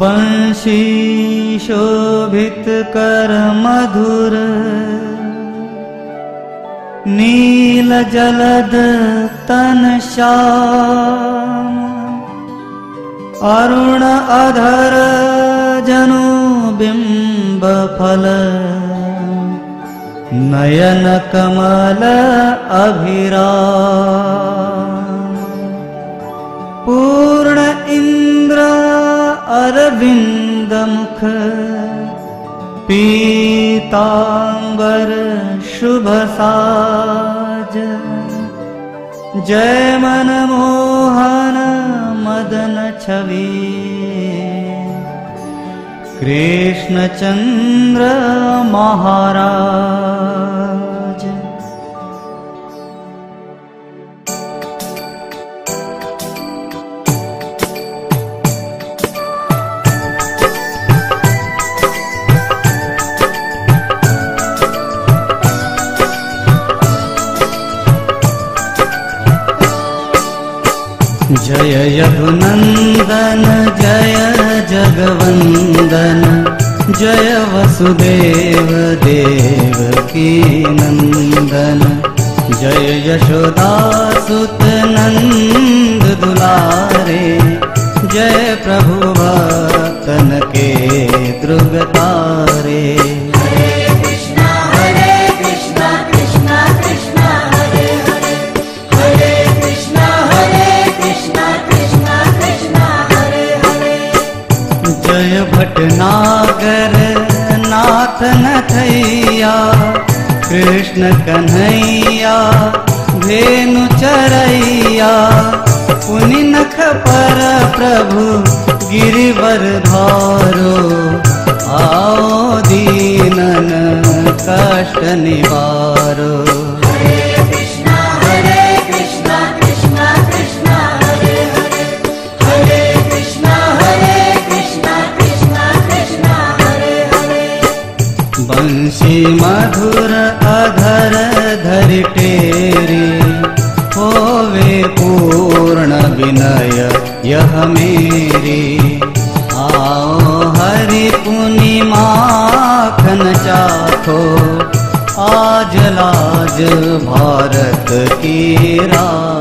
वंशी शोभित कर मधुर। नील जलद तन श्याम। अरुण अधर जनु बिम्ब फल। नयन कमल अभिरा इन्द्र अरविन्दमुख पीताम्बर शुभसाज। जय मनमोहन मदन छवि। कृष्णचन्द्र महाराज जय यदुनन्दन जय जगवन्दन जय वसुदेव देव की नन्दन जय यशोदासुत नन्द दुलारे जय प्रभु भक्तन के द्रुगतारे कृष्ण कन्हैया धेनु चरैया पुनि नख पर प्रभु गिरिवर आओ दीनन कष्ट निवारो मेरी। आओ हरि पुनि माखन चाखो। आज लाज भारत की राखो।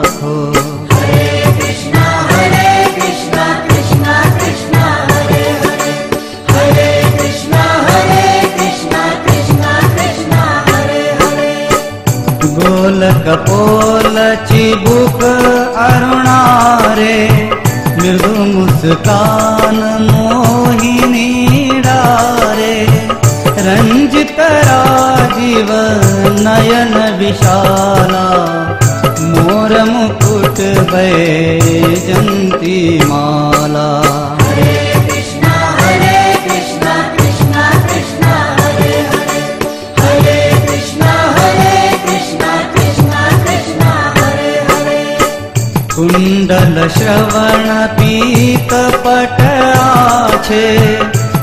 मुस्कान मोहिनी डारे रंजित राजीव नयन विशाला मोर मुकुट जंती माला कुण्डल श्रवण पीत पट आछे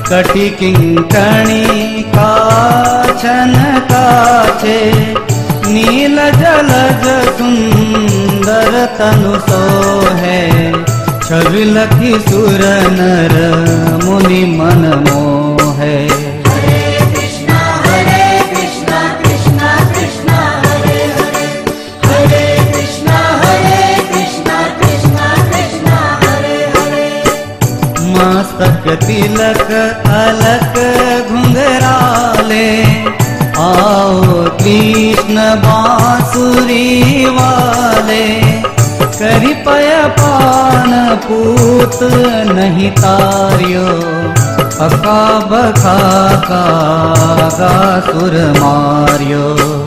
कटि किङ्कणी काछन काछे। नील जलज सुन्दर तनु सोहे छवि लखी सुर नर मुनि मन मस्तक तिलक अलक घुंघराले। आओ कृष्ण बांसुरी वाले। करिपय पान पूत नहीं तार्यो। अका बका मार्यो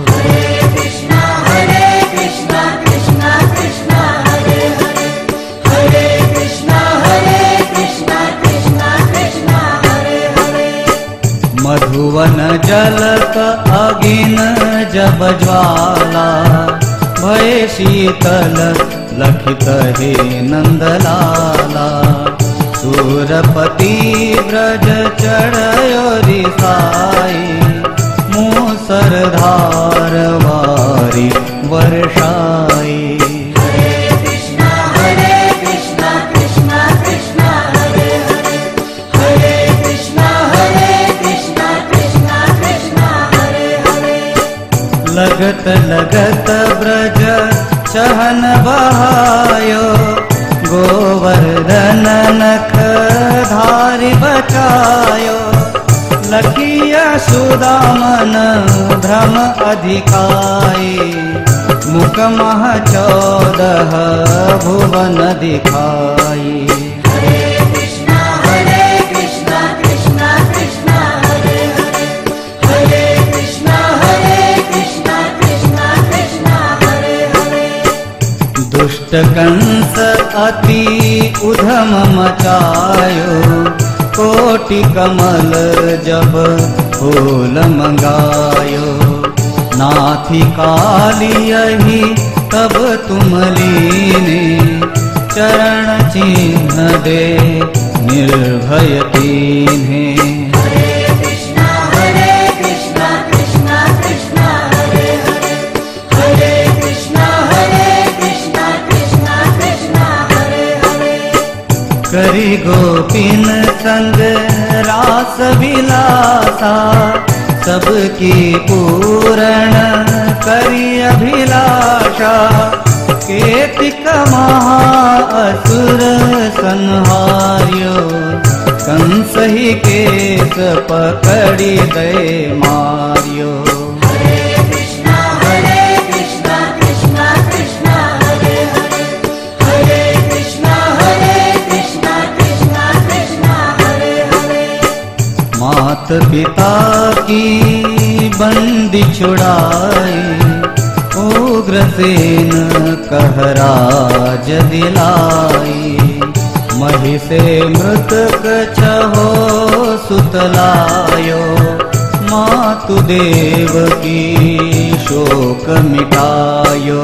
जलक अगिन जब ज्वाला भय शीतल लखित हे नंदलाला। सूरपति ब्रज चढ़यो रिसाई मूसर धार वारी वर्षाई लगत ब्रज चहन बहायो। गोवर्धन नख धारि बचायो। लखिय सुदामन भ्रम मह चौदह भुवन दिखाई कंस अति उधम मचायो कोटि कमल जब मंगायो। नाथी कालियही तब चरण चिन्ह दे निर्भय कीन्हे विलासा सबकी पूरण करी अभिलाषा। केतिक महा असुर संहार्यो कंस ही केस पकड़ी दे मार्यो मात पिता की बंदी छुड़ाई उग्रसेन कहराज दिलाई मही से मृतक छहो सुतलायो मातु देव की शोक मिटायो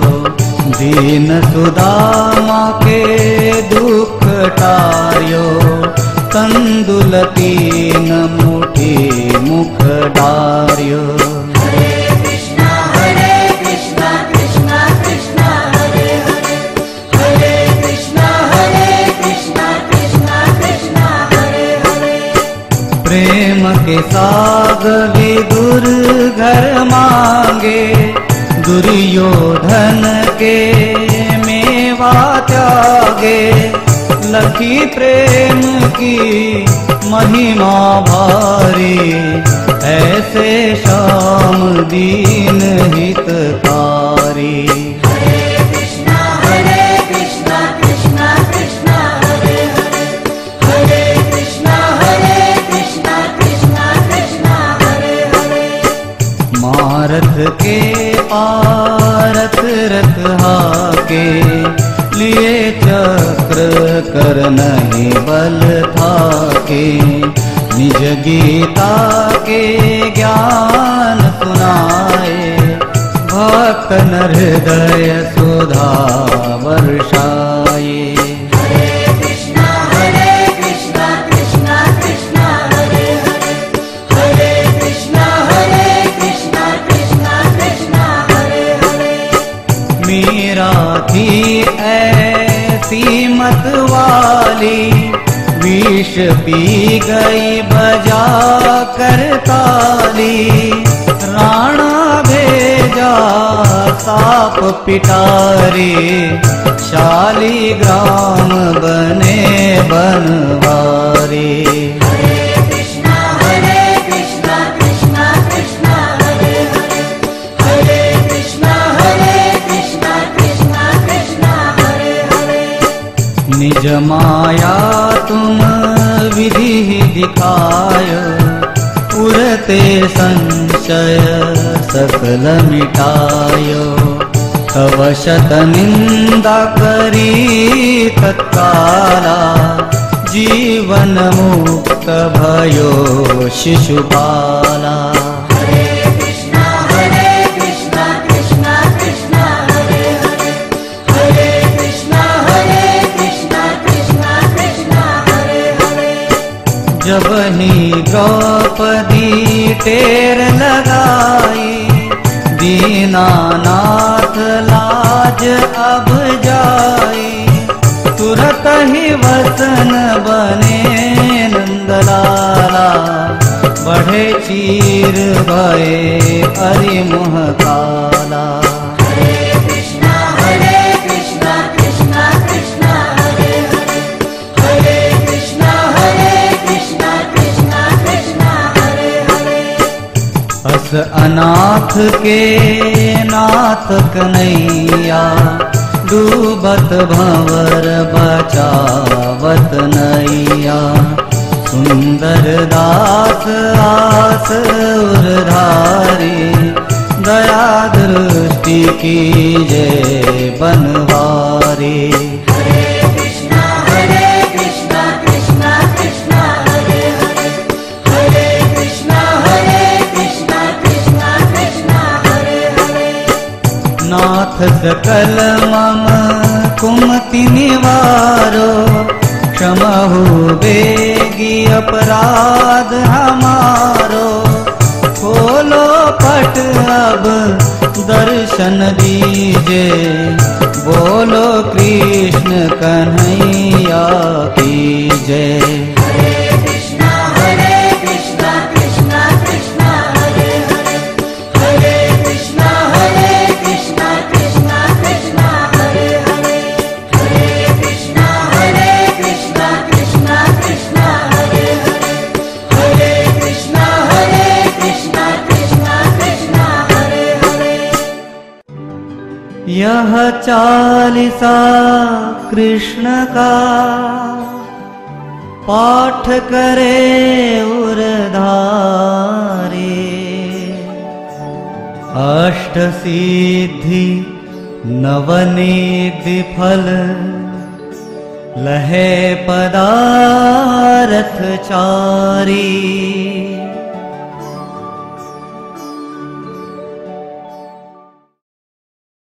दीन सुदामा के दुख टार्यो तंदुल तीन मुठी मुख डार्यो। हरे कृष्णा हरे कृष्णा कृष्णा कृष्णा हरे हरे। हरे कृष्णा हरे कृष्णा कृष्णा कृष्णा हरे हरे। प्रेम के साग विदुर घर मांगे दुर्योधन के मेवा त्यागे लखी प्रेम की महिमा भारी ऐसे श्याम दीन हितकारी गीता के ज्ञान सुनाए भक्त हृदय सुधा विष पी गई बजा कर ताली। राणा भेजा साप पिटारी। शाली ग्राम बने बनवारी। हरे कृष्णा दिखाय। उरते संशय सकल मिटाय तव शत निंदा करी तत्काला। जीवन मुक्त भयो शिशुपाला द्रौपदी टेर लगाई। दीनानाथ लाज अब जाई। तुरत ही वसन बने नंदलाला। बढ़े चीर भये अरिमुह काला अनाथ के नाथ कन्हैया डूबत भंवर बचावत नैया। सुंदर दास आस उरधारी दया दृष्टि की जय बनवारी सकल मम कुमति निवारो क्षमहु बेगी अपराध हमारो। खोलो पट अब दर्शन दीजे, बोलो कृष्ण कन्हैया की जय चालीसा कृष्ण का। पाठ करे उरधारे। अष्ट सिद्धि नवनिधि फल। लहे पदारथ चारी